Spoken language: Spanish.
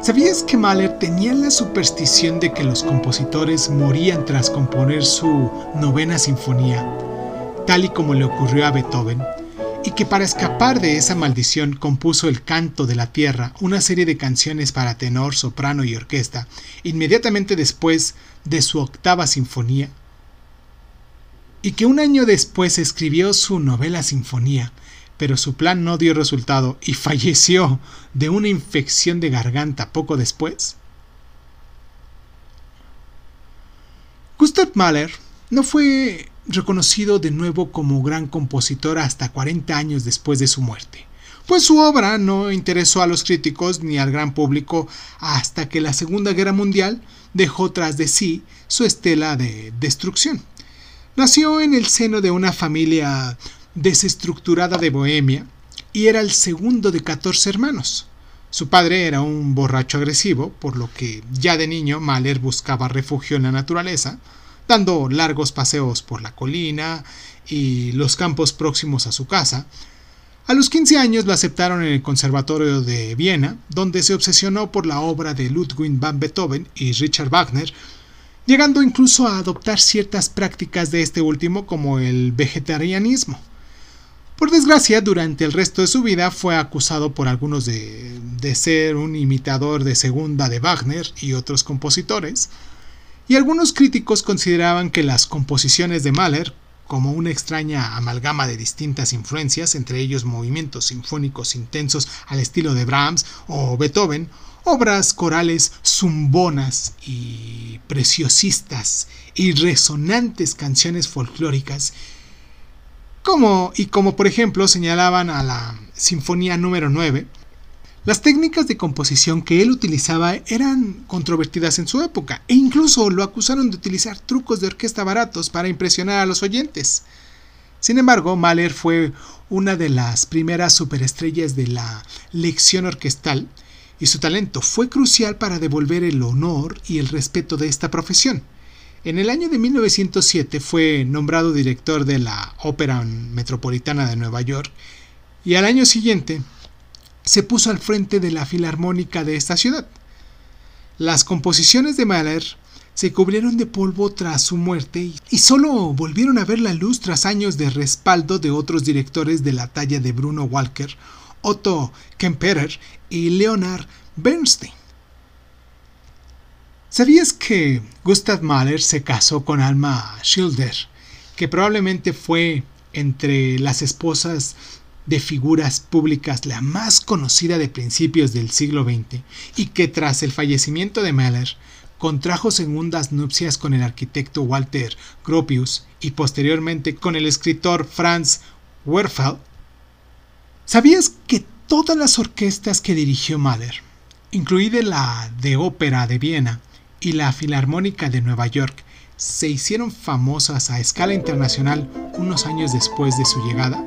¿Sabías que Mahler tenía la superstición de que los compositores morían tras componer su novena sinfonía, tal y como le ocurrió a Beethoven? y que para escapar de esa maldición compuso El Canto de la Tierra, una serie de canciones para tenor, soprano y orquesta, inmediatamente después de su octava sinfonía, y que un año después escribió su novela sinfonía, pero su plan no dio resultado y falleció de una infección de garganta poco después. Gustav Mahler no fue reconocido de nuevo como gran compositor hasta 40 años después de su muerte, pues su obra no interesó a los críticos ni al gran público hasta que la Segunda Guerra Mundial dejó tras de sí su estela de destrucción. Nació en el seno de una familia desestructurada de Bohemia y era el segundo de 14 hermanos. Su padre era un borracho agresivo, por lo que ya de niño Mahler buscaba refugio en la naturaleza, dando largos paseos por la colina y los campos próximos a su casa. A los 15 años lo aceptaron en el Conservatorio de Viena, donde se obsesionó por la obra de Ludwig van Beethoven y Richard Wagner, llegando incluso a adoptar ciertas prácticas de este último como el vegetarianismo. Por desgracia, durante el resto de su vida fue acusado por algunos de, de ser un imitador de segunda de Wagner y otros compositores, y algunos críticos consideraban que las composiciones de Mahler, como una extraña amalgama de distintas influencias, entre ellos movimientos sinfónicos intensos al estilo de Brahms o Beethoven, obras corales zumbonas y preciosistas y resonantes canciones folclóricas, como y como por ejemplo señalaban a la Sinfonía número 9, las técnicas de composición que él utilizaba eran controvertidas en su época e incluso lo acusaron de utilizar trucos de orquesta baratos para impresionar a los oyentes. Sin embargo, Mahler fue una de las primeras superestrellas de la lección orquestal y su talento fue crucial para devolver el honor y el respeto de esta profesión. En el año de 1907 fue nombrado director de la Ópera Metropolitana de Nueva York y al año siguiente se puso al frente de la filarmónica de esta ciudad. Las composiciones de Mahler se cubrieron de polvo tras su muerte y solo volvieron a ver la luz tras años de respaldo de otros directores de la talla de Bruno Walker, Otto Kemperer y Leonard Bernstein. ¿Sabías que Gustav Mahler se casó con Alma Schilder, que probablemente fue entre las esposas de figuras públicas la más conocida de principios del siglo XX y que tras el fallecimiento de Mahler contrajo segundas nupcias con el arquitecto Walter Gropius y posteriormente con el escritor Franz Werfel. ¿Sabías que todas las orquestas que dirigió Mahler, incluida la de ópera de Viena y la Filarmónica de Nueva York, se hicieron famosas a escala internacional unos años después de su llegada?